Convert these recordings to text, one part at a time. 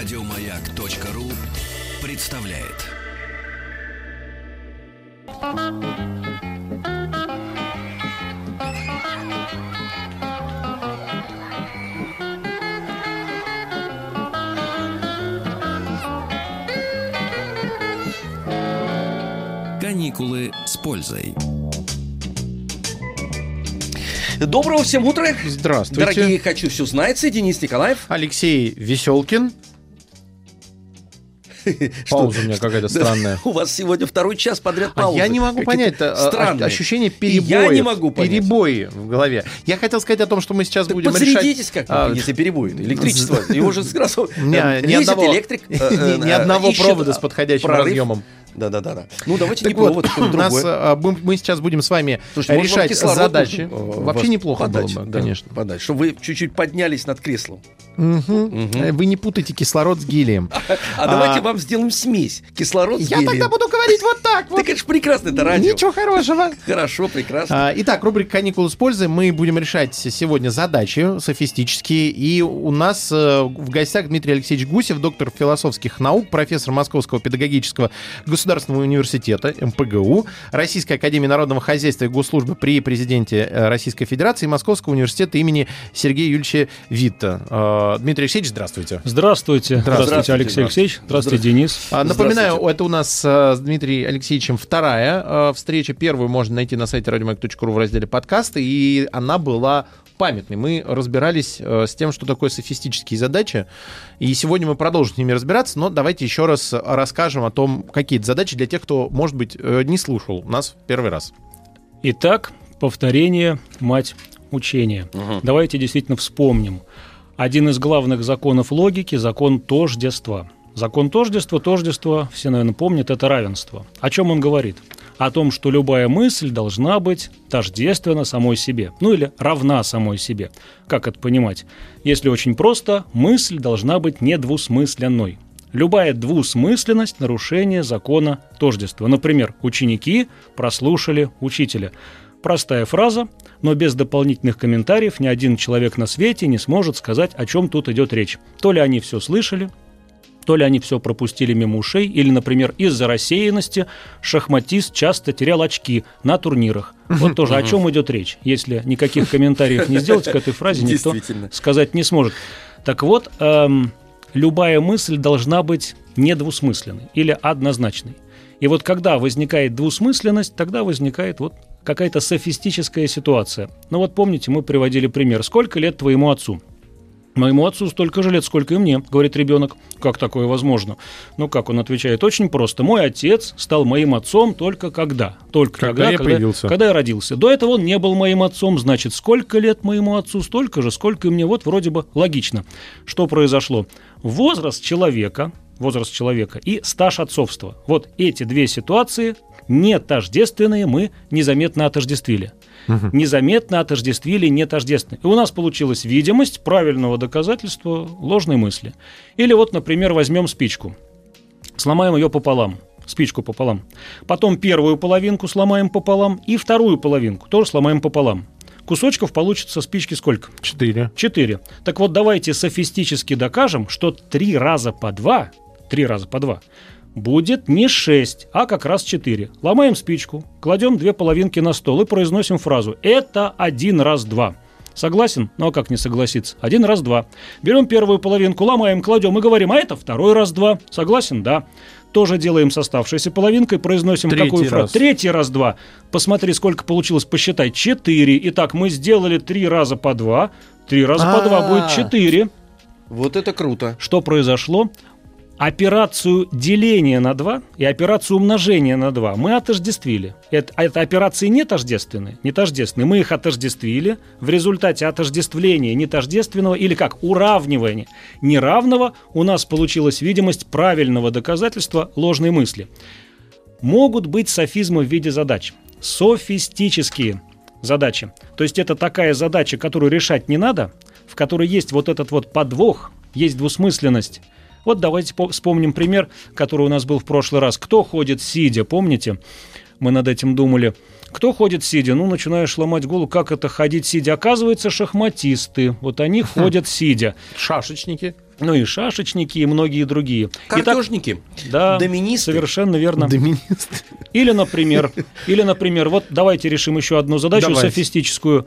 Радиомаяк.ру представляет. Каникулы с пользой. Доброго всем утра. Здравствуйте. Дорогие «Хочу все знать», Денис Николаев. Алексей Веселкин. Пауза у меня какая-то странная. У вас сегодня второй час подряд А пауза. я не могу понять, а, а, странные. ощущение И перебоев. я не могу понять. Перебои в голове. Я хотел сказать о том, что мы сейчас будем решать... как если перебоет. Электричество. Его же сразу Не, э, ни одного- э, э, провода с а, подходящим прорыв. разъемом. Да-да-да. Ну, давайте Так не вот, у нас, а, мы мы сейчас будем с вами Слушайте, решать задачи. э, Вообще неплохо подать, было бы, да, конечно. Подать, чтобы вы чуть-чуть поднялись над креслом. Э, Вы не путайте кислород с гелием. А давайте вам сделаем смесь. Кислород с Я тогда гелием. буду говорить вот так вот. Так это же прекрасно, это радио. Ничего хорошего. Хорошо, прекрасно. А, Итак, рубрика «Каникулы с пользой». Мы будем решать сегодня задачи софистические. И у нас э, в гостях Дмитрий Алексеевич Гусев, доктор философских наук, профессор Московского педагогического государственного университета МПГУ, Российской академии народного хозяйства и госслужбы при президенте э, Российской Федерации и Московского университета имени Сергея Юрьевича Витта. Э, Дмитрий Алексеевич, здравствуйте. Здравствуйте. Здравствуйте, Здравствуйте, Алексей Алексеевич. Здравствуйте, Денис. А, Напоминаю, Здравствуйте. это у нас э, с Дмитрием Алексеевичем вторая э, встреча. Первую можно найти на сайте radiomag.ru в разделе подкасты, и она была памятной. Мы разбирались э, с тем, что такое софистические задачи, и сегодня мы продолжим с ними разбираться, но давайте еще раз расскажем о том, какие это задачи для тех, кто, может быть, э, не слушал нас в первый раз. Итак, повторение – мать учения. Давайте действительно вспомним. Один из главных законов логики – закон тождества. Закон тождества, тождество, все, наверное, помнят, это равенство. О чем он говорит? О том, что любая мысль должна быть тождественна самой себе. Ну или равна самой себе. Как это понимать? Если очень просто, мысль должна быть недвусмысленной. Любая двусмысленность – нарушение закона тождества. Например, ученики прослушали учителя. Простая фраза, но без дополнительных комментариев ни один человек на свете не сможет сказать, о чем тут идет речь. То ли они все слышали, то ли они все пропустили мимо ушей, или, например, из-за рассеянности шахматист часто терял очки на турнирах. Вот тоже о чем идет речь. Если никаких комментариев не сделать к этой фразе, никто сказать не сможет. Так вот, эм, любая мысль должна быть недвусмысленной или однозначной. И вот когда возникает двусмысленность, тогда возникает вот какая-то софистическая ситуация. Ну вот помните, мы приводили пример. Сколько лет твоему отцу? Моему отцу столько же лет, сколько и мне, говорит ребенок. Как такое возможно? Ну как он отвечает? Очень просто. Мой отец стал моим отцом только когда? Только Когда тогда, я появился. когда я родился. До этого он не был моим отцом, значит, сколько лет моему отцу, столько же, сколько и мне. Вот вроде бы логично. Что произошло? Возраст человека, возраст человека и стаж отцовства. Вот эти две ситуации не тождественные мы незаметно отождествили. Незаметно отождествили нетождественные. И у нас получилась видимость правильного доказательства ложной мысли. Или вот, например, возьмем спичку. Сломаем ее пополам. Спичку пополам. Потом первую половинку сломаем пополам и вторую половинку тоже сломаем пополам. Кусочков получится спички сколько? Четыре. 4. Так вот, давайте софистически докажем, что 3 раза по 2, 3 раза по 2, будет не 6, а как раз 4. Ломаем спичку, кладем две половинки на стол и произносим фразу «Это один раз два». Согласен? Ну а как не согласиться? Один раз два. Берем первую половинку, ломаем, кладем и говорим, а это второй раз два. Согласен? Да. Тоже делаем с оставшейся половинкой, произносим Третий какую фразу? раз. Третий раз два. Посмотри, сколько получилось, посчитай. Четыре. Итак, мы сделали три раза по два. Три раза по два будет А. четыре. Вот это круто. Что произошло? Операцию деления на 2 и операцию умножения на 2 мы отождествили. Это, это операции не тождественные, не тождественные. Мы их отождествили. В результате отождествления нетождественного или как уравнивания неравного у нас получилась видимость правильного доказательства ложной мысли. Могут быть софизмы в виде задач. Софистические задачи. То есть это такая задача, которую решать не надо, в которой есть вот этот вот подвох, есть двусмысленность. Вот давайте по- вспомним пример, который у нас был в прошлый раз. Кто ходит сидя, помните? Мы над этим думали. Кто ходит сидя? Ну, начинаешь ломать голову, как это ходить сидя. Оказывается, шахматисты. Вот они ходят сидя. Шашечники. Ну и шашечники, и многие другие. Итак, Картежники. да, доминисты. совершенно верно. Доминисты. Или, например, или, например, вот давайте решим еще одну задачу Давайте. софистическую.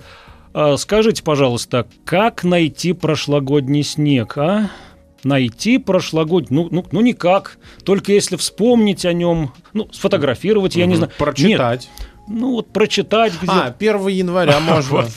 А, Скажите, пожалуйста, как найти прошлогодний снег, а? Найти прошлогодний, ну, ну, ну никак, только если вспомнить о нем, ну, сфотографировать, я не знаю. Нет, Прочитать. Ну вот прочитать где-то. А, 1 января можно. Вот,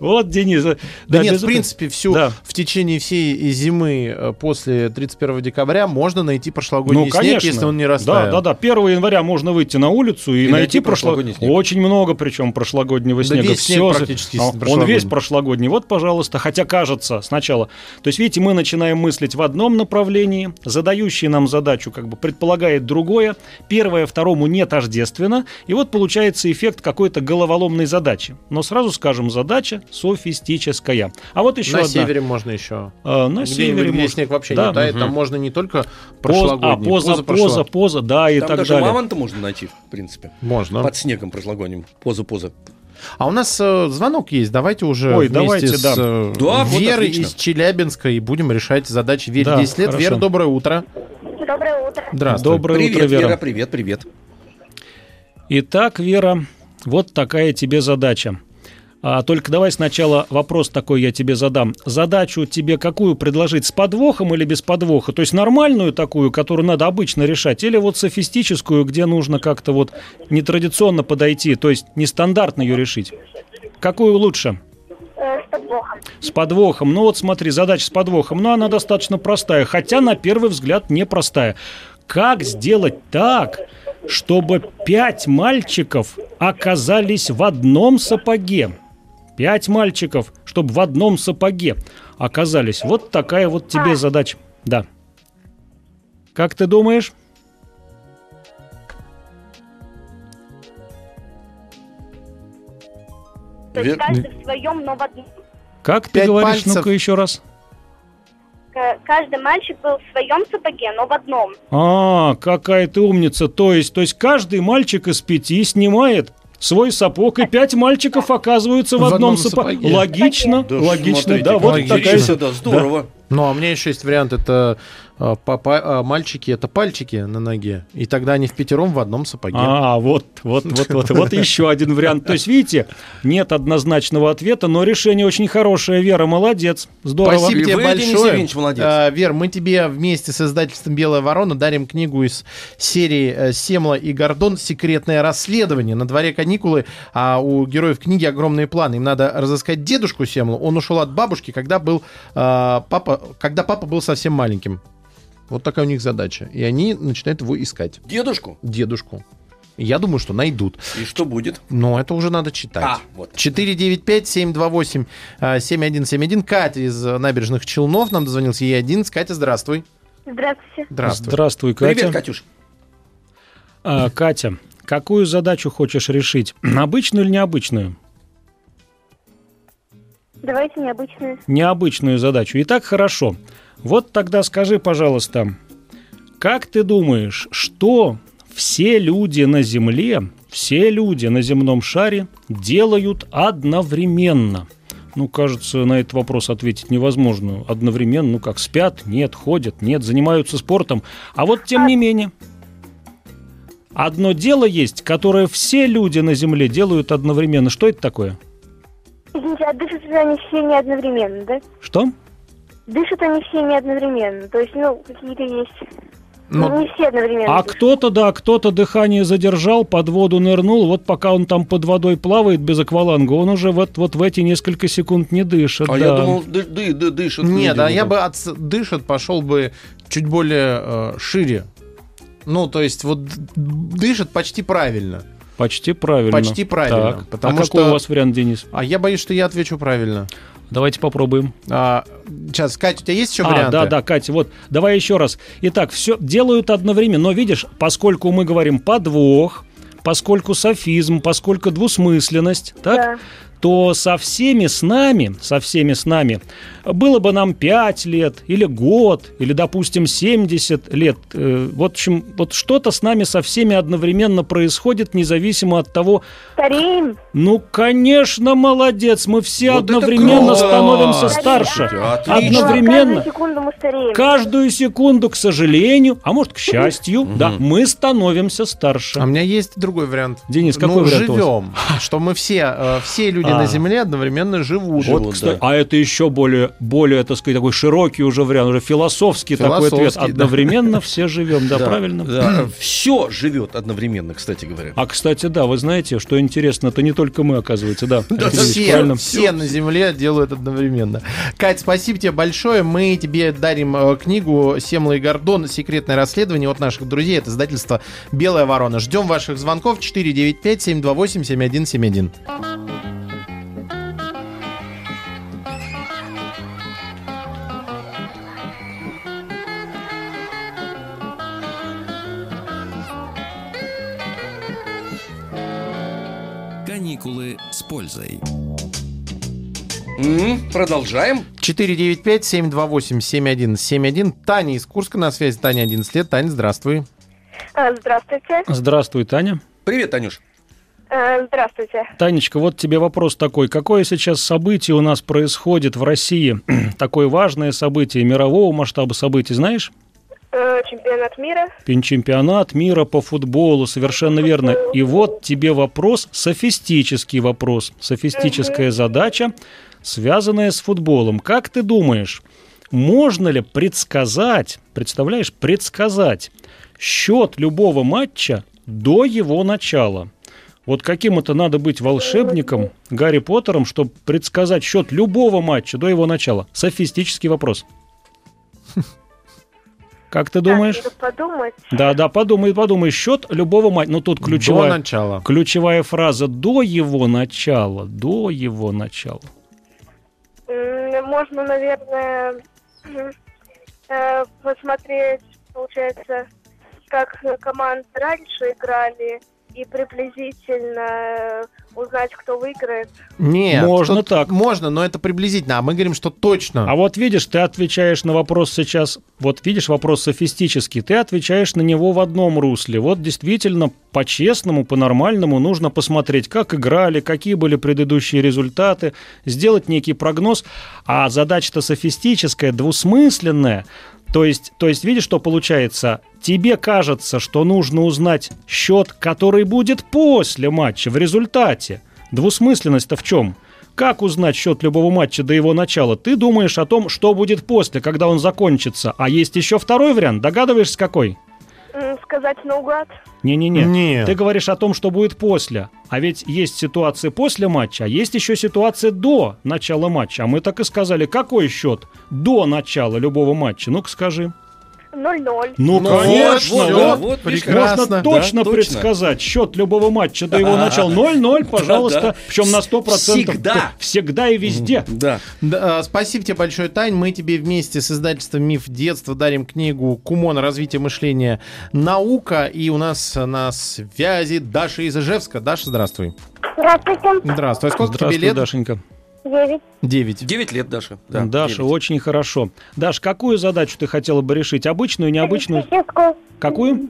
вот, Денис. Да, да, нет, без- в принципе, всю Да. в течение всей зимы э, после 31 декабря можно найти прошлогодний Ну, снег, конечно. если он не Да, растаял. да, да. 1 января можно выйти на улицу и, И найти найти прошлогодний прошлогодний снег. Очень много, причем прошлогоднего Да снега. весь снег практически Он прошлогодний. весь прошлогодний. Вот, пожалуйста. Хотя кажется сначала. То есть, видите, мы начинаем мыслить в одном направлении, задающий нам задачу как бы предполагает другое. Первое второму не тождественно. И вот получается эффект какой-то головоломной задачи. Но сразу скажем, задача софистическая. А вот еще На одна. севере можно еще. А, на Где-нибудь, севере где можно. снег вообще Да. не тает, там можно не только Поза, а, прошлогодний, поза, поза, позапрошлогодний. поза, да, и Там так даже далее. мамонта можно найти, в принципе. Можно. Под снегом прошлогодним. Поза-поза. А у нас э, звонок есть. Давайте уже Ой, вместе давайте, с да. э, Да, вот Верой отлично. из Челябинска и будем решать задачи. Вере Да, 10 лет. хорошо. Вера, доброе утро. Доброе утро. Здравствуй. Доброе привет, утро, Вера. Вера, привет, привет. Итак, Вера, вот такая тебе задача. А, только давай сначала вопрос такой я тебе задам. Задачу тебе какую предложить, с подвохом или без подвоха? То есть нормальную такую, которую надо обычно решать, или вот софистическую, где нужно как-то вот нетрадиционно подойти, то есть нестандартно ее решить? Какую лучше? Э, с подвохом. С подвохом. Ну вот смотри, задача с подвохом, но она достаточно простая, хотя на первый взгляд непростая. Как сделать так, чтобы пять мальчиков оказались в одном сапоге? Пять мальчиков, чтобы в одном сапоге оказались. Вот такая вот тебе задача. Да. Как ты думаешь? То есть каждый в своем, но в одном. Как ты Пять говоришь? пальцев. Ну-ка еще раз. Каждый мальчик был в своем сапоге, но в одном. А, какая ты умница. То есть, то есть каждый мальчик из пяти снимает свой сапог, и пять мальчиков оказываются в, В одном, одном сапоге. сапоге. Логично, Да, логично, смотрите, да, вот логично. такая. Да, здорово. Ну, а у меня еще есть вариант. Это папа- а, мальчики, это пальчики на ноге. И тогда они в пятером в одном сапоге. А, вот, вот, вот, вот, вот еще один вариант. То есть, видите, нет однозначного ответа, но решение очень хорошее. Вера, молодец, здорово. Спасибо тебе Денис большое. Молодец. А, Вер, мы тебе вместе с издательством «Белая ворона» дарим книгу из серии э, «Семла и Гордон. Секретное расследование». На дворе каникулы, а у героев книги огромные планы. Им надо разыскать дедушку Семлу. Он ушел от бабушки, когда был а, папа, когда папа был совсем маленьким. Вот такая у них задача. И они начинают его искать. Дедушку. Дедушку. Я думаю, что найдут. И что будет? Но это уже надо читать. А, вот. 495-728-7171. Катя из э, набережных Челнов нам дозвонился ей один. Катя, здравствуй. Здравствуйте. Здравствуй. Здравствуй, Катя. Привет, Катюш. А, Катя, какую задачу хочешь решить? Обычную или необычную? Давайте необычную. необычную задачу. Итак, хорошо. Вот тогда скажи, пожалуйста, как ты думаешь, что все люди на Земле, все люди на земном шаре делают одновременно? Ну, кажется, на этот вопрос ответить невозможно. Одновременно, ну как, спят? Нет, ходят? Нет, занимаются спортом? А вот тем не менее. Одно дело есть, которое все люди на Земле делают одновременно. Что это такое? Извините, а дышат они все не одновременно, да? Что? Дышат они все не одновременно. То есть, ну, какие-то есть... Ну, Ну, не все одновременно. А кто-то, да, кто-то дыхание задержал, под воду нырнул, вот пока он там под водой плавает без акваланга, он уже вот, вот в эти несколько секунд не дышит. А да. я думал, ды- ды- ды- дышат. Нет, люди а я бы от дышит пошел бы чуть более э, шире. Ну, то есть вот дышит почти правильно. Почти правильно. Почти правильно, Так, потому а какой что- у вас вариант, Денис? А я боюсь, что я отвечу правильно. Давайте попробуем. А, сейчас, Катя, у тебя есть еще а, варианты? да, да, Катя, вот, давай еще раз. Итак, все делают одновременно, но видишь, поскольку мы говорим подвох, поскольку софизм, поскольку двусмысленность, так, Да. То со всеми с нами, со всеми с нами, было бы нам 5 лет, или год, или, допустим, 70 лет. э, Вот, в общем, вот что-то с нами со всеми одновременно происходит, независимо от того, Стареем. ну, конечно, молодец, мы все Вот одновременно становимся старше. Отлично. Одновременно. Каждую секунду мы стареем. Каждую секунду, к сожалению, а может, к счастью, да, мы становимся старше. А у меня есть другой вариант. Денис, ну, какой вариант у вас? живем. Что мы все, э, все люди. На Земле одновременно живут. Живут, Вот, кстати, да. а это еще более, более, так сказать, такой широкий уже вариант, уже философский, такой ответ. Философский, да. Одновременно все живем, да, правильно? Да. Все живет одновременно, кстати говоря. А, кстати, да, вы знаете, что интересно, это не только мы, оказывается, да. Все, все на Земле делают одновременно. Кать, спасибо тебе большое. Мы тебе дарим э, книгу Семла и Гордон «Секретное расследование» от наших друзей. Это издательство «Белая ворона». Ждем ваших звонков 495-728-7171. Каникулы с пользой. М, Продолжаем. 495-728-7171. Таня из Курска на связи. Таня, 11 лет. Таня, здравствуй. А, Здравствуйте. Здравствуй, Таня. Привет, Танюш. А, Здравствуйте. Танечка, вот тебе вопрос такой. Какое сейчас событие у нас происходит в России? Такое важное событие, мирового масштаба событий, знаешь? Э, Чемпионат мира. Пин- Чемпионат мира по футболу, совершенно верно. И вот тебе вопрос, софистический вопрос, софистическая задача, связанная с футболом. Как ты думаешь, можно ли предсказать, представляешь, предсказать счет любого матча до его начала? Вот каким это надо быть волшебником, Гарри Поттером, чтобы предсказать счет любого матча до его начала? Софистический вопрос. Как ты думаешь? Так, подумать. Да, да, подумай, подумай, счет любого матча. Ну, тут До ключевая, начала. ключевая фраза до его начала, до его начала. Можно, наверное, э, посмотреть, получается, как команды раньше играли и приблизительно э, узнать, кто выиграет. Нет. Можно тут так. Можно, но это приблизительно. А мы говорим, что точно. А вот видишь, ты отвечаешь на вопрос сейчас, вот видишь, вопрос софистический, ты отвечаешь на него в одном русле. Вот действительно, по-честному, по-нормальному нужно посмотреть, как играли, какие были предыдущие результаты, сделать некий прогноз. А задача-то софистическая, двусмысленная. То есть, то есть, видишь, что получается? Тебе кажется, что нужно узнать счет, который будет после матча, в результате. Двусмысленность-то в чем? Как узнать счет любого матча до его начала? Ты думаешь о том, что будет после, когда он закончится. А есть еще второй вариант. Догадываешься, какой? Сказать наугад. Не-не-не. Нет. Ты говоришь о том, что будет после. А ведь есть ситуация после матча, а есть еще ситуация до начала матча. А мы так и сказали, какой счет до начала любого матча? Ну-ка скажи. 0-0. Ну, Ну, конечно, вот, да. вот, вот, прекрасно. Можно Да, точно точно. предсказать счет любого матча до его начала. 0-0, пожалуйста. да. Причем на 100%. Всегда. Всегда и везде. Да. Да, а, спасибо тебе большое, Тань. Мы тебе вместе с издательством «Миф детства» дарим книгу «Кумон. Развитие мышления. Наука». И у нас на связи Даша из Ижевска. Даша, здравствуй. Здравствуйте. Здравствуй. А сколько Здравствуй, тебе лет? Дашенька. 9. Девять. 9 лет, Даша. Да, Даша, девять. очень хорошо. Даш, какую задачу ты хотела бы решить? Обычную, необычную? Софистическую. Какую?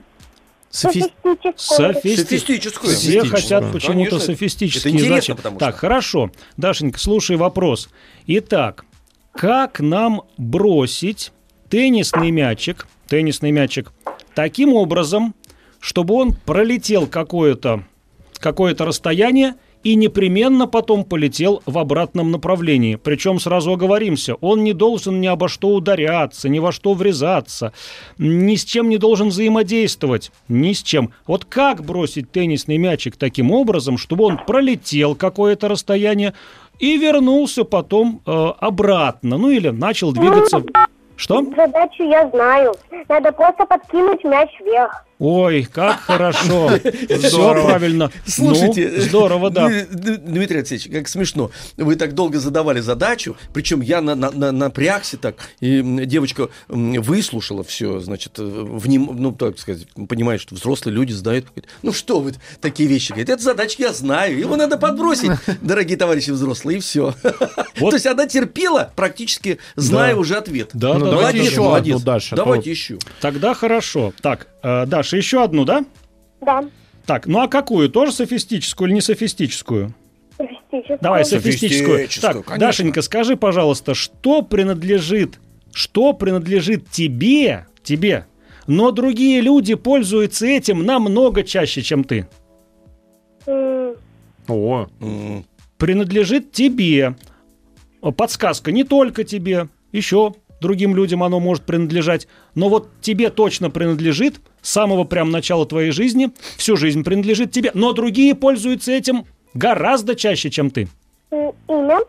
Софи- Софистическую. Софисти- Софистическую. Все Софистическую. хотят почему-то Конечно. софистические Это интересно, задачи. потому что. Так, хорошо. Дашенька, слушай вопрос. Итак, как нам бросить теннисный мячик, теннисный мячик, таким образом, чтобы он пролетел какое-то какое-то расстояние и непременно потом полетел в обратном направлении. Причем сразу оговоримся, он не должен ни обо что ударяться, ни во что врезаться, ни с чем не должен взаимодействовать, ни с чем. Вот как бросить теннисный мячик таким образом, чтобы он пролетел какое-то расстояние и вернулся потом э, обратно, ну или начал двигаться. Что? Задачу я знаю. Надо просто подкинуть мяч вверх. Ой, как хорошо. Все правильно. Слушайте, Ну, здорово, да. Дмитрий Алексеевич, как смешно. Вы так долго задавали задачу, причем я на, на- на- напрягся так, и девочка выслушала все, значит, э, вним, ну, так сказать, понимает, что взрослые люди. Говорит, Ну что вы такие вещи? Говорит, это задачки я знаю, его надо подбросить, дорогие товарищи взрослые, и все. Вот. То есть она терпела, практически зная Да. уже ответ. Да, Ну, да, давайте да, еще молодец. одну, Даша, а то- Давайте еще. Тогда хорошо. Так, Даша, еще одну, да? Да. Так, ну а какую? Тоже софистическую или не софистическую? Софистическую. Давай, софистическую. Софистическую, Так, конечно. Дашенька, скажи, пожалуйста, что принадлежит, что принадлежит тебе, тебе, но другие люди пользуются этим намного чаще, чем ты. М, О, М, Принадлежит тебе. Подсказка не только тебе, еще другим людям оно может принадлежать. Но вот тебе точно принадлежит с самого прям начала твоей жизни, всю жизнь принадлежит тебе, но другие пользуются этим гораздо чаще, чем ты. Имя.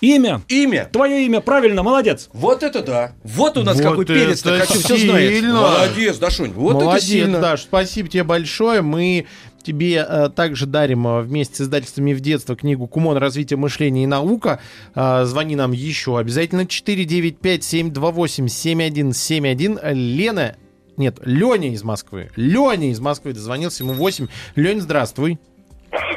Имя. Имя. Твое имя, правильно, молодец. Вот это да. Вот у нас Вот какой перец хочу все знает. сильно. Молодец, Дашунь. Вот Молодец, это сильно. Даш, спасибо тебе большое. Мы тебе э, также дарим э, вместе с издательствами в детство книгу «Кумон. Развитие мышления и наука». Э, звони нам еще обязательно. 495-728-7171. Лена, нет, Леня из Москвы. Леня из Москвы дозвонился, ему 8. Лень, здравствуй.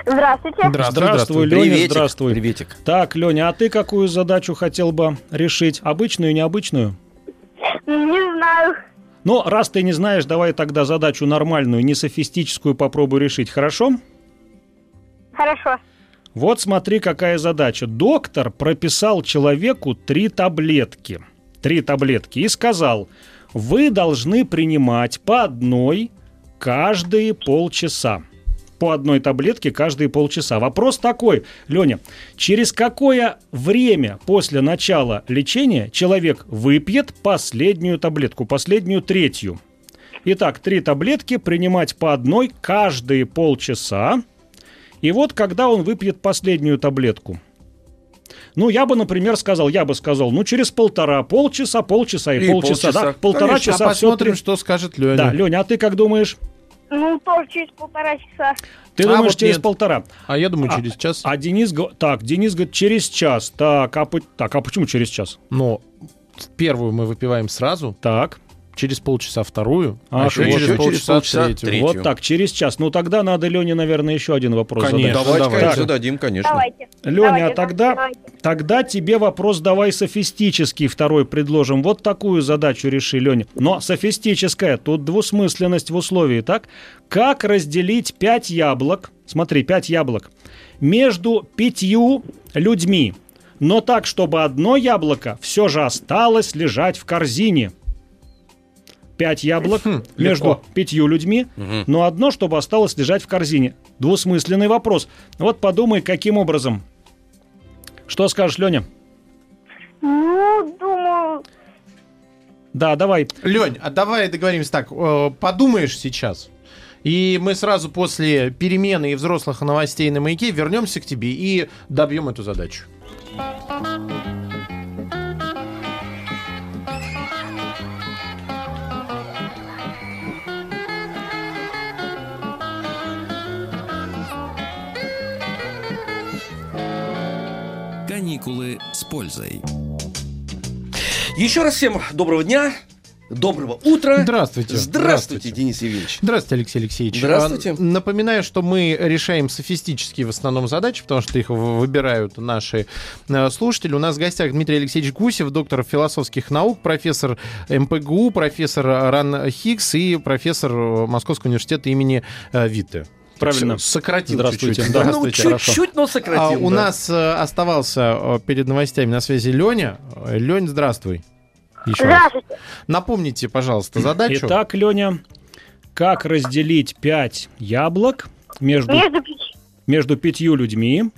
Здравствуйте. Здравствуй, Леня, Приветик, здравствуй. Приветик. Так, Леня, а ты какую задачу хотел бы решить? Обычную, необычную? Не знаю. Ну, раз ты не знаешь, давай тогда задачу нормальную, не софистическую попробуй решить, хорошо? Хорошо. Вот смотри, какая задача. Доктор прописал человеку три таблетки. Три таблетки. И сказал, вы должны принимать по одной каждые полчаса. По одной таблетке каждые полчаса. Вопрос такой, Леня, через какое время после начала лечения человек выпьет последнюю таблетку, последнюю третью? Итак, три таблетки принимать по одной каждые полчаса. И вот когда он выпьет последнюю таблетку. Ну, я бы, например, сказал, я бы сказал, ну, через полтора, полчаса, полчаса и, И полчаса, да? полчаса. Полтора Конечно. часа, а все посмотрим, три. что скажет Леня. Да, Леня, а ты как думаешь? Ну, тоже через полтора часа. Ты А думаешь, вот через нет. полтора. А я думаю, А- через час. А Денис, го- так, Денис говорит, через час. Так, а, так, а почему через час? Но первую мы выпиваем сразу, Так, через полчаса вторую, А, а, еще вот через через полчаса, полчаса третью. третью. вот так, через час. Ну, тогда надо Лене, наверное, еще один вопрос Конечно. задать. Давайте, давайте. конечно, дадим, конечно. Давайте. Леня, Давайте, а тогда, давайте. тогда тебе вопрос давай софистический второй предложим. Вот такую задачу реши, Леня. Но софистическая, тут двусмысленность в условии, так? Как разделить пять яблок, смотри, пять яблок, между пятью людьми, но так, чтобы одно яблоко все же осталось лежать в корзине. Пять яблок между легко. пятью людьми, но одно, чтобы осталось лежать в корзине. Двусмысленный вопрос. Вот подумай, каким образом. Что скажешь, Леня? Ну, думаю, Да, давай. Лень, а давай договоримся так. э, Подумаешь сейчас. И мы сразу после перемены и взрослых новостей на маяке вернемся к тебе и добьем эту задачу. Каникулы с пользой. Еще раз всем доброго дня, доброго утра. Здравствуйте. Здравствуйте, Денис Евгеньевич. Здравствуйте, Алексей Алексеевич. Здравствуйте. А, Напоминаю, что мы решаем софистические в основном задачи, потому что их выбирают наши э, слушатели. У нас в гостях Дмитрий Алексеевич Гусев, доктор философских наук, профессор МПГУ, профессор Ран Хикс и профессор э, Московского университета имени э, Витте. Правильно. Сократил Здравствуйте. чуть-чуть. Да. Ну, Здравствуйте, хорошо. чуть-чуть, но А, сократим. у да. нас э, оставался э, перед новостями на связи Леня. Э, Лень, здравствуй. Еще раз. здравствуйте. Напомните, пожалуйста, задачу. Итак, Леня, как разделить пять яблок между, Между между пятью людьми,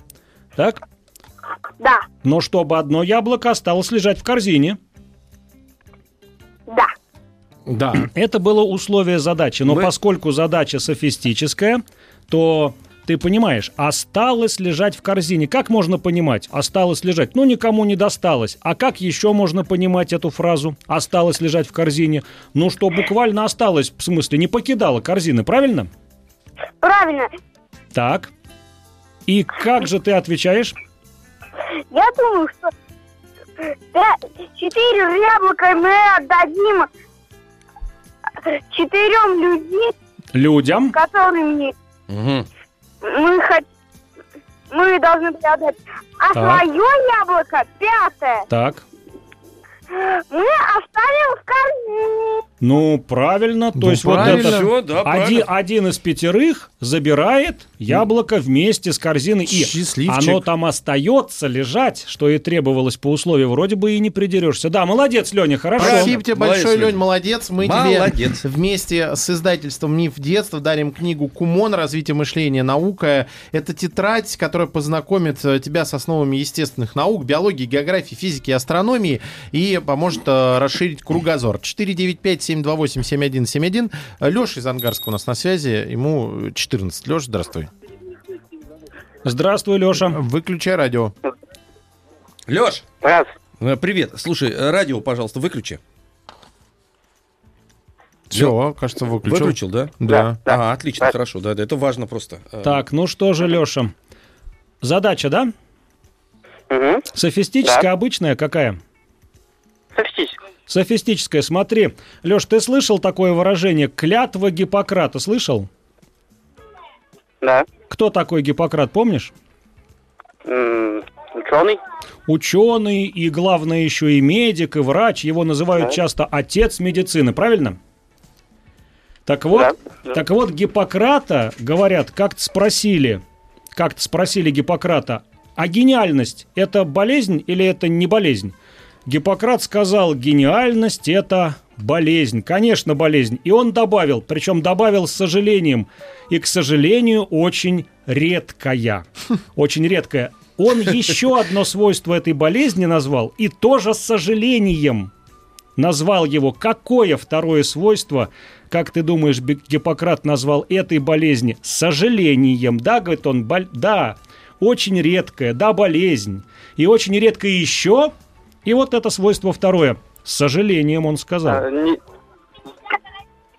так? Да, Но чтобы одно яблоко осталось лежать в корзине. да. Да. Это было условие задачи. Но Мы- поскольку задача софистическая, то ты понимаешь, осталось лежать в корзине. Как можно понимать? Осталось лежать. Ну, никому не досталось. А как еще можно понимать эту фразу? Осталось лежать в корзине. Ну, что буквально осталось, в смысле, не покидала корзины, правильно? Правильно. Так. И как же ты отвечаешь? Я думаю, что четыре яблока мы отдадим четырем людям, Людям. которым Мгм. мы хот- мы должны отдать. А Так. свое яблоко, пятое, Так. мы оставим в корзине. Ну, правильно. То Ну, есть вот правильно. это... Всё, да, Один, один из пятерых забирает яблоко вместе с корзиной, и оно там остается лежать, что и требовалось по условию. Вроде бы и не придерешься. Да, молодец, Леня, хорошо. Спасибо тебе Молодец, большое, Лёнь. Лень, молодец. Мы Молодец. тебе вместе с издательством «Миф детства» дарим книгу «Кумон. Развитие мышления. Наука». Это тетрадь, которая познакомит э, тебя с основами естественных наук, биологии, географии, физики и астрономии и поможет э, расширить кругозор. 495-728-7171. Леша из Ангарска у нас на связи. Ему 14. Леша, здравствуй. Здравствуй, Леша. Выключай радио. Лёш, Раз. э, привет. Слушай, э, радио, пожалуйста, выключи. Все, кажется, выключил. Выключил, да? Да. Да. А, отлично, Да. хорошо, да, да, это важно просто. Э, Так, ну что же, Леша. Задача, да? Угу. Софистическая, Да. обычная какая? Софистическая. Софистическая, смотри. Леш, ты слышал такое выражение «клятва Гиппократа»? Слышал? Да. Кто такой Гиппократ, помнишь? М, Ученый. Ученый и, главное, еще и медик, и врач. Его называют Да. часто отец медицины, правильно? Так вот, Да, да. так вот, Гиппократа, говорят, как-то спросили, как-то спросили Гиппократа, а гениальность – это болезнь или это не болезнь? Гиппократ сказал, гениальность – это болезнь. Конечно, болезнь. И он добавил, причем добавил с сожалением, и, к сожалению, очень редкая. Очень редкая. Он еще одно свойство этой болезни назвал, и тоже с сожалением назвал его. Какое второе свойство, как ты думаешь, Гиппократ назвал этой болезни? С сожалением. Да, говорит он, боль- да, очень редкая, да, болезнь. И очень редкое еще, и вот это свойство второе. С сожалением он сказал. А, не-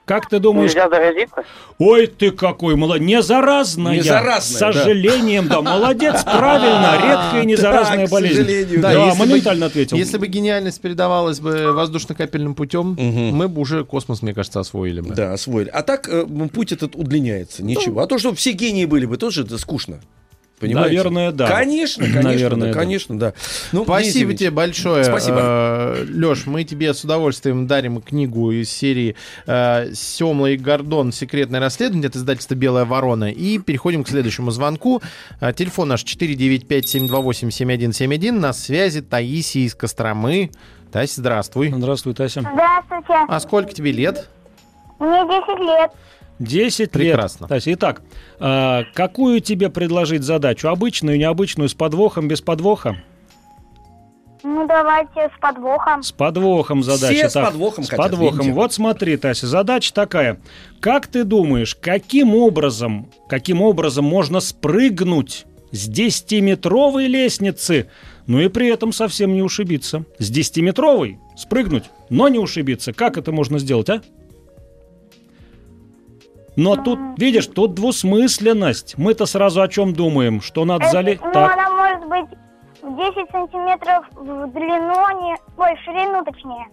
Как ты думаешь, Нельзя заразиться? Ой, ты какой молодец. Не заразная. Не заразная, С сожалением, да. Молодец, правильно. Редкая незаразная Так, к болезнь. сожалению, Да, да. если бы- моментально ответил. Если бы гениальность передавалась бы воздушно-капельным путем, Мгм. мы бы уже космос, мне кажется, освоили бы. Да, освоили. А так э, путь этот удлиняется. Ничего. А то, чтобы все гении были бы, тоже это скучно. Понимаете? Наверное, да. Конечно, конечно, Наверное, да, да. конечно, да. Ну, Спасибо тебе большое. Спасибо. Леш, мы тебе с удовольствием дарим книгу из серии э, Семла и Гордон «Секретное расследование» от издательства «Белая ворона». И переходим к следующему звонку. Э, Телефон наш 495-728-7171. На связи Таисия из Костромы. Тася, здравствуй. Здравствуй, Тася. Здравствуйте. А сколько тебе лет? Мне 10 лет. 10 Прекрасно. лет. Тася, итак, а, какую тебе предложить задачу? Обычную, необычную, с подвохом, без подвоха? Ну, давайте с подвохом. С подвохом задача. Все с Так, подвохом С хотят, подвохом. видите? Вот смотри, Тася, задача такая. Как ты думаешь, каким образом, каким образом можно спрыгнуть с 10-метровой лестницы, ну и при этом совсем не ушибиться? С 10-метровой спрыгнуть, но не ушибиться. Как это можно сделать, а? Но тут, видишь, тут двусмысленность. Мы-то сразу о чем думаем? Что надо залезть... ну, Так, она может быть в 10 сантиметров в длину, не... ой, в ширину точнее.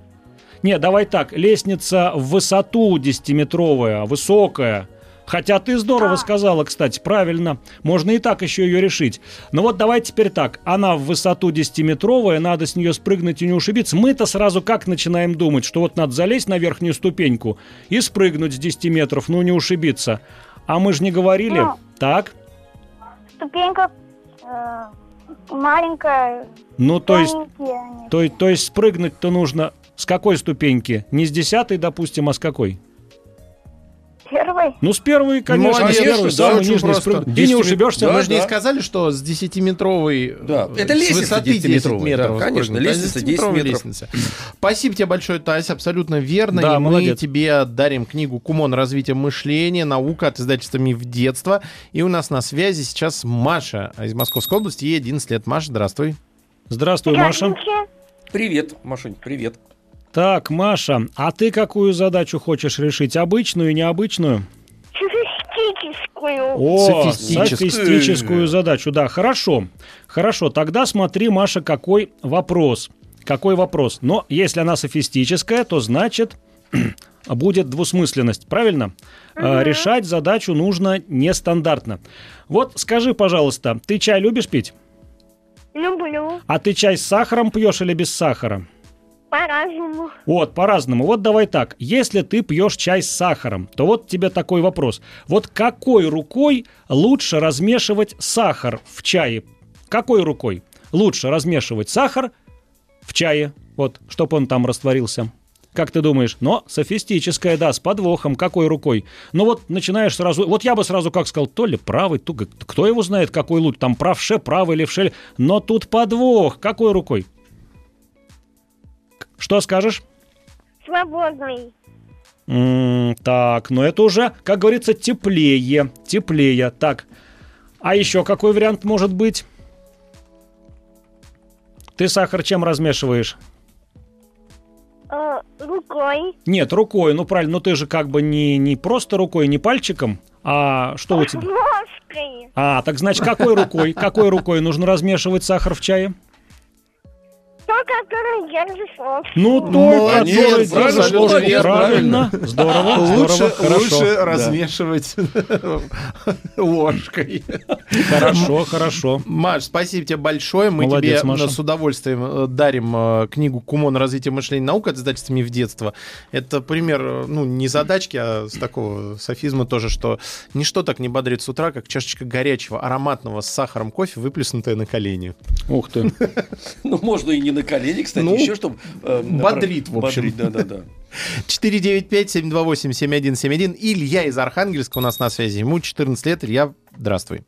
Не, давай так, лестница в высоту 10-метровая, высокая. Хотя ты здорово сказала, кстати, правильно. Можно и так еще ее решить. Но вот давай теперь так. Она в высоту 10-метровая, надо с нее спрыгнуть и не ушибиться. Мы-то сразу как начинаем думать, что вот надо залезть на верхнюю ступеньку и спрыгнуть с 10 метров, ну не ушибиться. А мы же не говорили. Ну. Так? Ступенька э, маленькая. Ну, то есть, то, то есть спрыгнуть-то нужно с какой ступеньки? Не с десятой, допустим, а с какой? С первой. Ну, с первой, конечно, Молодец, с первой, да, очень нижний спрыг. Ты не 10 ушибешься. Да, Мы же не да. сказали, что с 10-метровой... Да, э, это с лестница высоты 10 10-метровая, метров. да, конечно, лестница Да, 10 10-метровая метров. лестница. Спасибо тебе большое, Тась, абсолютно верно. Да, и мы молодец. тебе дарим книгу «Кумон. Развитие мышления. Наука от издательства «Миф детства». И у нас на связи сейчас Маша из Московской области. Ей 11 лет. Маша, здравствуй. Здравствуй, Маша. Привет, Машунь, привет. Так, Маша, а ты какую задачу хочешь решить? Обычную, необычную? Софистическую. О, Софистическую. софистическую задачу, да, хорошо. Хорошо, тогда смотри, Маша, какой вопрос. Какой вопрос? Но если она софистическая, то значит будет двусмысленность, правильно? А, Решать задачу нужно нестандартно. Вот скажи, пожалуйста, ты чай любишь пить? Люблю. А ты чай с сахаром пьешь или без сахара? По-разному. Вот, по-разному. Вот давай так. Если ты пьешь чай с сахаром, то вот тебе такой вопрос. Вот какой рукой лучше размешивать сахар в чае? Какой рукой лучше размешивать сахар в чае? Вот, чтобы он там растворился. Как ты думаешь? Но софистическая, да, с подвохом. Какой рукой? Ну вот начинаешь сразу... Вот я бы сразу как сказал, то ли правый, то кто его знает, какой лучше. Там правше, правый, левше. Но тут подвох. Какой рукой? Что скажешь? Свободный. М, так, но это уже, как говорится, теплее. Теплее. Так. А еще какой вариант может быть? Ты сахар чем размешиваешь? Э, рукой. Нет, рукой. Ну правильно, но ты же как бы не, не просто рукой, не пальчиком, а что у тебя? Ложкой. А, так значит, какой рукой? Какой рукой нужно размешивать сахар в чае? То, который держишь ложку. Ну, Молодец, который правильно, держишь молодец, ложкой. правильно. Правильно. Здорово, Лучше, здорово, хорошо. лучше размешивать ложкой. Хорошо, хорошо. Маш, спасибо тебе большое. Мы Молодец, тебе Маша. с удовольствием э, дарим э, книгу «Кумон. Развитие мышления и наука» от издательства «Миф детства». Это пример, э, ну, не задачки, а с такого софизма тоже, что ничто так не бодрит с утра, как чашечка горячего, ароматного с сахаром кофе, выплеснутая на колени. Ух ты. Ну, можно и не на колени, кстати, Ну, еще чтобы... бодрит, в общем. Бодрит, да-да-да. 495-728-7171. Илья из Архангельска у нас на связи. Ему 14 лет. Илья, здравствуй.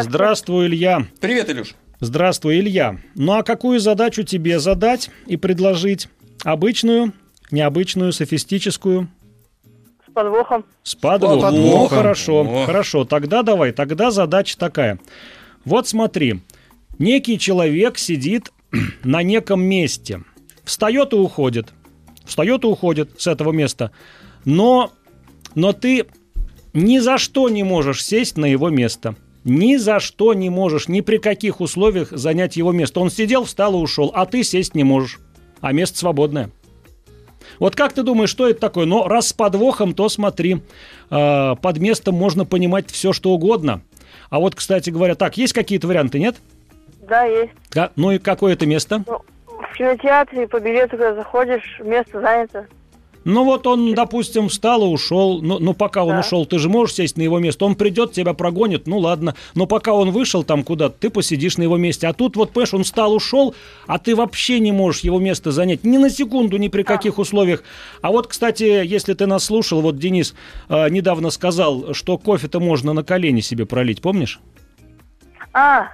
Здравствуй, Илья. Привет, Илюш. Здравствуй, Илья. Ну а какую задачу тебе задать и предложить? Обычную, необычную, софистическую? С подвохом. С подвохом. подвохом. Ну, хорошо, О. хорошо. Тогда давай, тогда задача такая. Вот смотри, некий человек сидит на неком месте, встает и уходит, встает и уходит с этого места, но, но ты ни за что не можешь сесть на его место. Ни за что не можешь, ни при каких условиях занять его место. Он сидел, встал и ушел, а ты сесть не можешь. А место свободное. Вот как ты думаешь, что это такое? Но раз с подвохом, то смотри, э, под местом можно понимать все, что угодно. А вот, кстати говоря, так, есть какие-то варианты, нет? Да, есть. Ка- Ну и какое это место? В кинотеатре по билету, когда заходишь, место занято. Ну вот он, допустим, встал и ушел. Ну, ну пока он Да. ушел, ты же можешь сесть на его место. Он придет, тебя прогонит, ну ладно. Но пока он вышел там куда-то, ты посидишь на его месте. А тут вот, понимаешь, он встал, ушел, а ты вообще не можешь его место занять. Ни на секунду, ни при каких условиях. А вот, кстати, если ты нас слушал, вот Денис э, недавно сказал, что кофе-то можно на колени себе пролить, помнишь? А,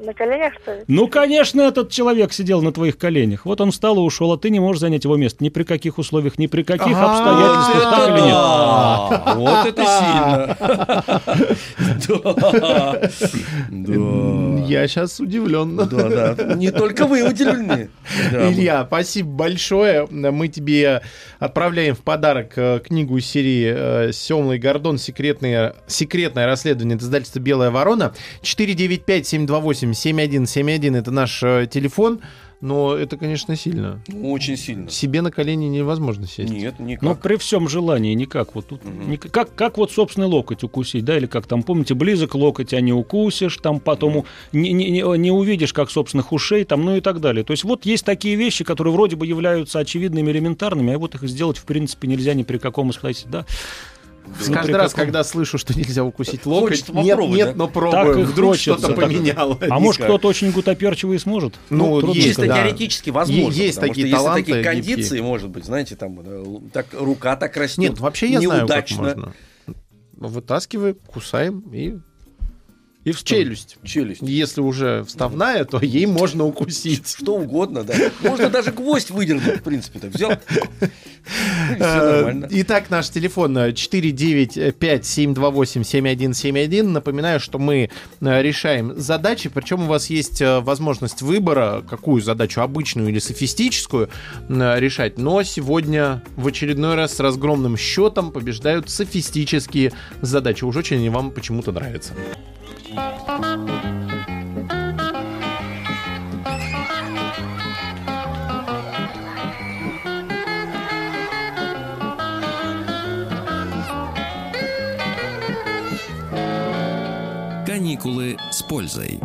на коленях, что ли? Ну, конечно, этот человек сидел на твоих коленях. Вот он встал и ушел, а ты не можешь занять его место. Ни при каких условиях, ни при каких А, обстоятельствах, так или нет? Да, Вот это сильно. Я сейчас удивлен. Да, да. Не только вы удивлены. Илья, спасибо большое. Мы тебе отправляем в подарок э, книгу из серии э, «Семлый Гордон. Секретное, секретное расследование» от издательства «Белая ворона». 495-728-7171 это наш э, телефон. Но это, конечно, сильно. Очень сильно. Себе на колени невозможно сесть. Нет, никак. Ну, при всем желании никак. Вот тут, ник- как, как вот собственный локоть укусить, да, или как там, помните, близок локоть, а не укусишь, там потом у- не, не- не- не увидишь, как собственных ушей, там, ну и так далее. То есть вот есть такие вещи, которые вроде бы являются очевидными, элементарными, а вот их сделать, в принципе, нельзя ни при каком обстоятельстве, да. Каждый раз, когда слышу, что нельзя укусить локоть, нет, нет, да? но Так пробую. и Вдруг что-то так. поменяло. А может, кто-то очень гутоперчивый сможет? Ну, есть, Чисто да. теоретически возможно. Есть такие что таланты Если такие гибкие. кондиции, может быть, знаете, там э, так, рука так растет. Нет, вообще я знаю, как неудачно. можно. Вытаскиваем, кусаем и И в челюсть. Челюсть. Если уже вставная, то ей можно укусить. Что угодно, да. Можно даже гвоздь выдернуть, в принципе, так взял. Э. Итак, наш телефон э, 495-728-7171. Напоминаю, что мы э, решаем задачи, причем у вас есть э, возможность выбора, какую задачу, обычную или софистическую, э, решать. Но сегодня в очередной раз с разгромным счетом побеждают софистические задачи. Уж очень они вам почему-то нравятся. Каникулы с пользой.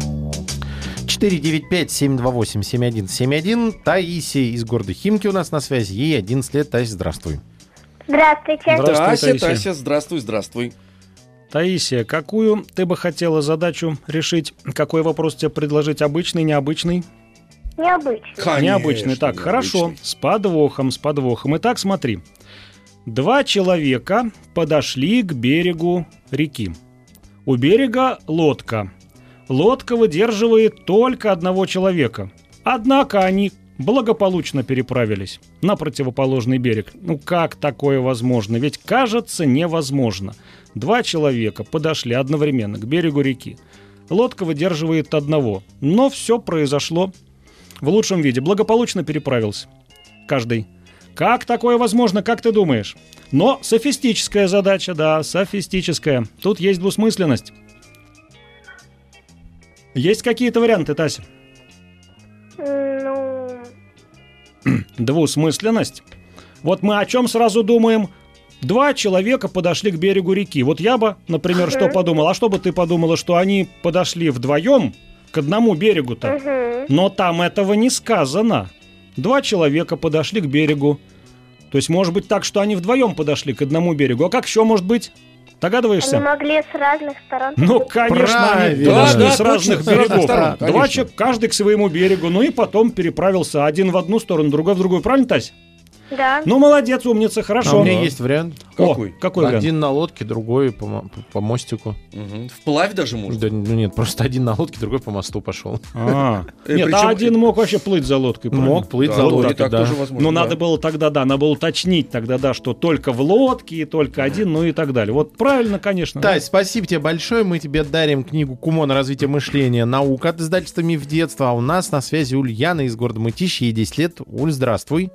495-728-7171. Таисия из города Химки у нас на связи. Ей 11 лет. Таисия, здравствуй. Здравствуйте. Здравствуй, Тася, Таисия. Тася, здравствуй, здравствуй. Таисия, какую ты бы хотела задачу решить? Какой вопрос тебе предложить? Обычный, необычный? Необычно. необычный. Так, хорошо. С подвохом, с подвохом. Итак, смотри. Два человека подошли к берегу реки. У берега лодка. Лодка выдерживает только одного человека. Однако они благополучно переправились на противоположный берег. Ну как такое возможно? Ведь кажется невозможно. Два человека подошли одновременно к берегу реки. Лодка выдерживает одного. Но все произошло в лучшем виде. Благополучно переправился. Каждый. Как такое возможно, как ты думаешь? Но софистическая задача, да, софистическая. Тут есть двусмысленность. Есть какие-то варианты, Тася? Двусмысленность. Вот мы о чем сразу думаем? Два человека подошли к берегу реки. Вот я бы, например, что подумал? А что бы ты подумала, что они подошли вдвоем к одному берегу-то? Но там этого не сказано. Два человека подошли к берегу. То есть может быть так, что они вдвоем подошли к одному берегу. А как еще может быть? Они Догадываешься? могли с разных сторон. Ну, конечно, они подошли Да, с да, разных точно, с разных берегов. сторон, Два человека, каждый к своему берегу. Ну и потом переправился один в одну сторону, другой в другую. Правильно, Тась? Да. Ну, молодец, умница, А хорошо. у меня есть вариант. О, Какой? какой вариант? Один на лодке, другой по, мо- по мостику. Мгм. Вплавь даже может. Да, ну нет, просто один на лодке, другой по мосту пошел. А, Э, Нет, а один мог вообще плыть за лодкой. Мог плыть за вот лодкой, да. тоже возможно. Ну, да. надо было тогда, да, надо было уточнить тогда, да, что только в лодке и только один, ну и так далее. Вот правильно, конечно. Тась, спасибо тебе большое. Мы тебе дарим книгу «Кумо на развитие мышления. Наука» от издательства «Миф детства». А у нас на связи Ульяна из города Мытищи. Ей 10 лет. Уль, здравствуй.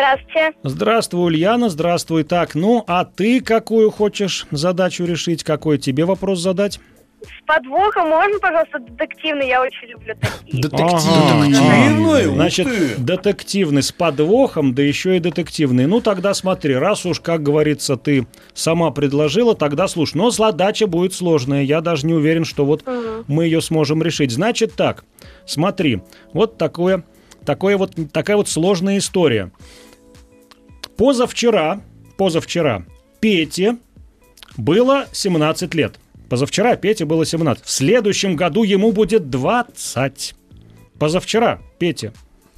Здравствуйте. Здравствуй, Ульяна, здравствуй. Так, ну, а ты какую хочешь задачу решить? Какой тебе вопрос задать? С подвохом можно, пожалуйста, детективный? Я очень люблю такие. Детективный? Значит, детективный с подвохом, да еще и детективный. Ну, тогда смотри, раз уж, как говорится, ты сама предложила, тогда слушай. Но задача будет сложная. Я даже не уверен, что вот мы ее сможем решить. Значит так, смотри, вот такое, такое вот, такая вот сложная история. Позавчера, позавчера Пете было 17 лет. Позавчера Пете было 17. В следующем году ему будет 20. Позавчера Пете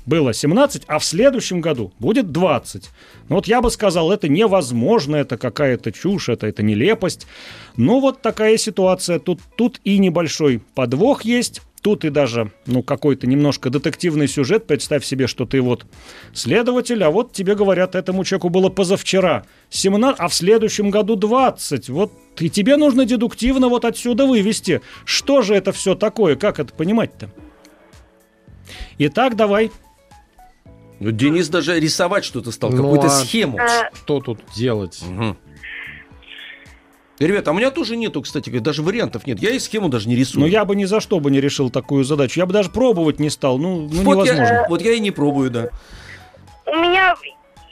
было 17, а в следующем году будет 20. Ну вот я бы сказал, это невозможно, это какая-то чушь, это, это нелепость. Ну вот такая ситуация. Тут, тут и небольшой подвох есть, тут и даже, ну, какой-то немножко детективный сюжет. Представь себе, что ты вот следователь, а вот тебе говорят, этому человеку было позавчера 17, а в следующем году 20. Вот и тебе нужно дедуктивно вот отсюда вывести, что же это все такое, как это понимать-то? Итак, давай. Ну, Денис даже рисовать что-то стал, Ну, какую-то а- схему. Э, Что тут делать? Мгм. Ребята, а у меня тоже нету, кстати, говоря, даже вариантов нет. Я и схему даже не рисую. Но я бы ни за что бы не решил такую задачу. Я бы даже пробовать не стал. Ну, ну вот, невозможно. я, вот я и не пробую, да. У меня,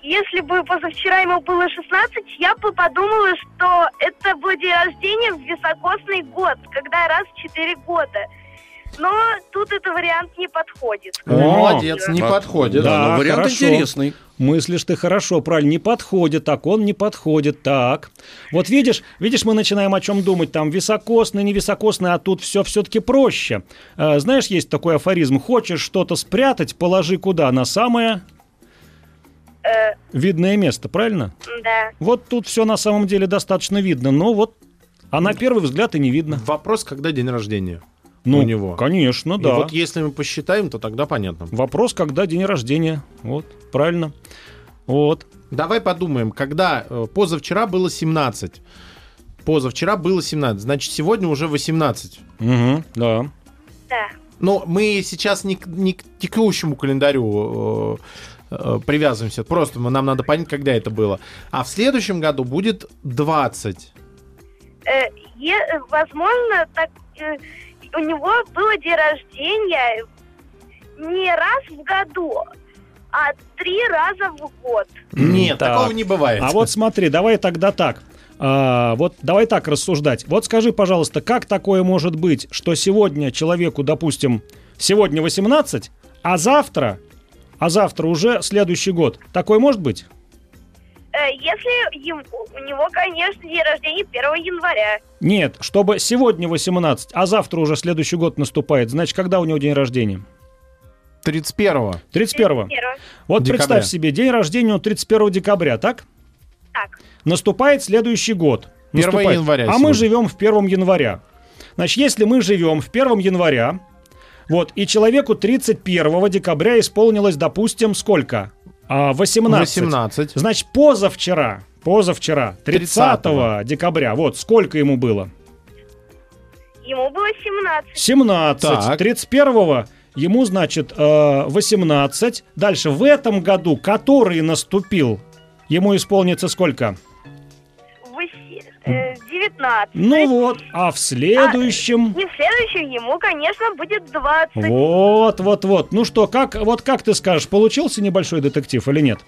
если бы позавчера ему было 16, я бы подумала, что это был день рождения в високосный год, когда раз в 4 года. Но тут этот вариант не подходит. О, Молодец, не А, подходит. Да, но вариант хорошо. интересный. Мыслишь ты хорошо, правильно, не подходит, так он не подходит, так. Вот видишь, видишь, мы начинаем о чем думать, там високосный, невисокосный, а тут все все-таки проще. А, знаешь, есть такой афоризм, хочешь что-то спрятать, положи куда? На самое Э, видное место, правильно? да. Вот тут все на самом деле достаточно видно, но вот, а на первый взгляд и не видно. Вопрос, когда день рождения Ну, у него. конечно, И да. вот если мы посчитаем, то тогда понятно. Вопрос, когда день рождения. Вот, правильно. Вот. Давай подумаем, когда э, позавчера было 17. Позавчера было 17, значит, сегодня уже 18. Угу, да. Да. Но мы сейчас не, к- не к текущему календарю э, э, привязываемся. Просто мы- нам надо понять, когда это было. А в следующем году будет 20. Э, е- возможно, так э, у него было день рождения не раз в году, а три раза в год. Нет, Так. такого не бывает. А вот смотри, давай тогда так. А, вот давай так рассуждать. Вот скажи, пожалуйста, как такое может быть, что сегодня человеку, допустим, сегодня 18, а завтра, а завтра уже следующий год. Такое может быть? Э, если ему, у него, конечно, день рождения 1 января. Нет, чтобы сегодня 18, а завтра уже следующий год наступает. Значит, когда у него день рождения? 31 31. Первого. Вот Декабря. представь себе, день рождения у 31 декабря, так? Так. Наступает следующий год. 1 Наступает. января А сегодня. мы живем в 1 января. Значит, если мы живем в 1 января, вот, и человеку 31 декабря исполнилось, допустим, сколько? А, 18. 18. Значит, позавчера, позавчера, 30 30-го. декабря, вот, сколько ему было? Ему было 17. 17. Так. 31 ему, значит, э, 18. Дальше, в этом году, который наступил, ему исполнится сколько? Восе- э, 19. Ну вот, а в следующем... И в следующем ему, конечно, будет 20. Вот, вот, вот. Ну что, как, вот как ты скажешь, получился небольшой детектив или нет?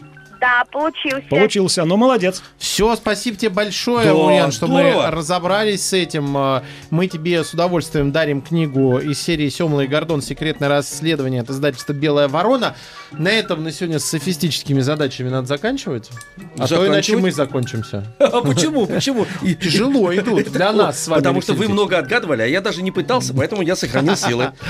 Да, получился. Получился, ну молодец. Все, спасибо тебе большое, Да, Ульян, что мы здорово. разобрались с этим. Э, Мы тебе с удовольствием дарим книгу из серии «Семла и Гордон. Секретное расследование» от издательства «Белая ворона». На этом на сегодня с софистическими задачами надо заканчивать. А то иначе мы закончимся. А почему? Почему? И- Тяжело идут для нас с вами. Потому что вы много отгадывали, а я даже не пытался, поэтому я сохранил силы.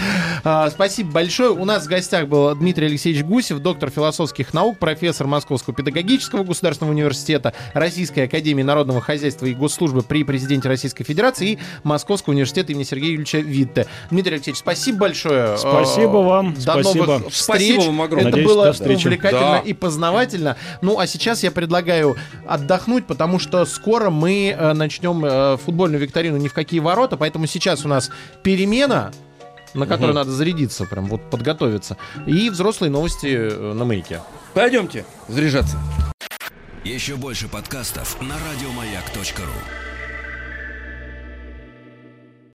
А, Спасибо большое. У нас в гостях был Дмитрий Алексеевич Гусев, доктор философских наук, профессор Московского педагогического государственного университета, Российской академии народного хозяйства и госслужбы при президенте Российской Федерации и Московского университета имени Сергея Юрьевича Витте. Дмитрий Алексеевич, спасибо большое. Спасибо Э, вам, До спасибо. новых встреч. Спасибо вам огромное. Это Надеюсь, было увлекательно Да. и познавательно. Ну, а сейчас я предлагаю отдохнуть, потому что скоро мы э, начнем э, футбольную викторину ни в какие ворота, поэтому сейчас у нас перемена на которую надо зарядиться, прям вот подготовиться. И взрослые новости на маяке. Пойдемте заряжаться. Еще больше подкастов на радиомаяк.ру.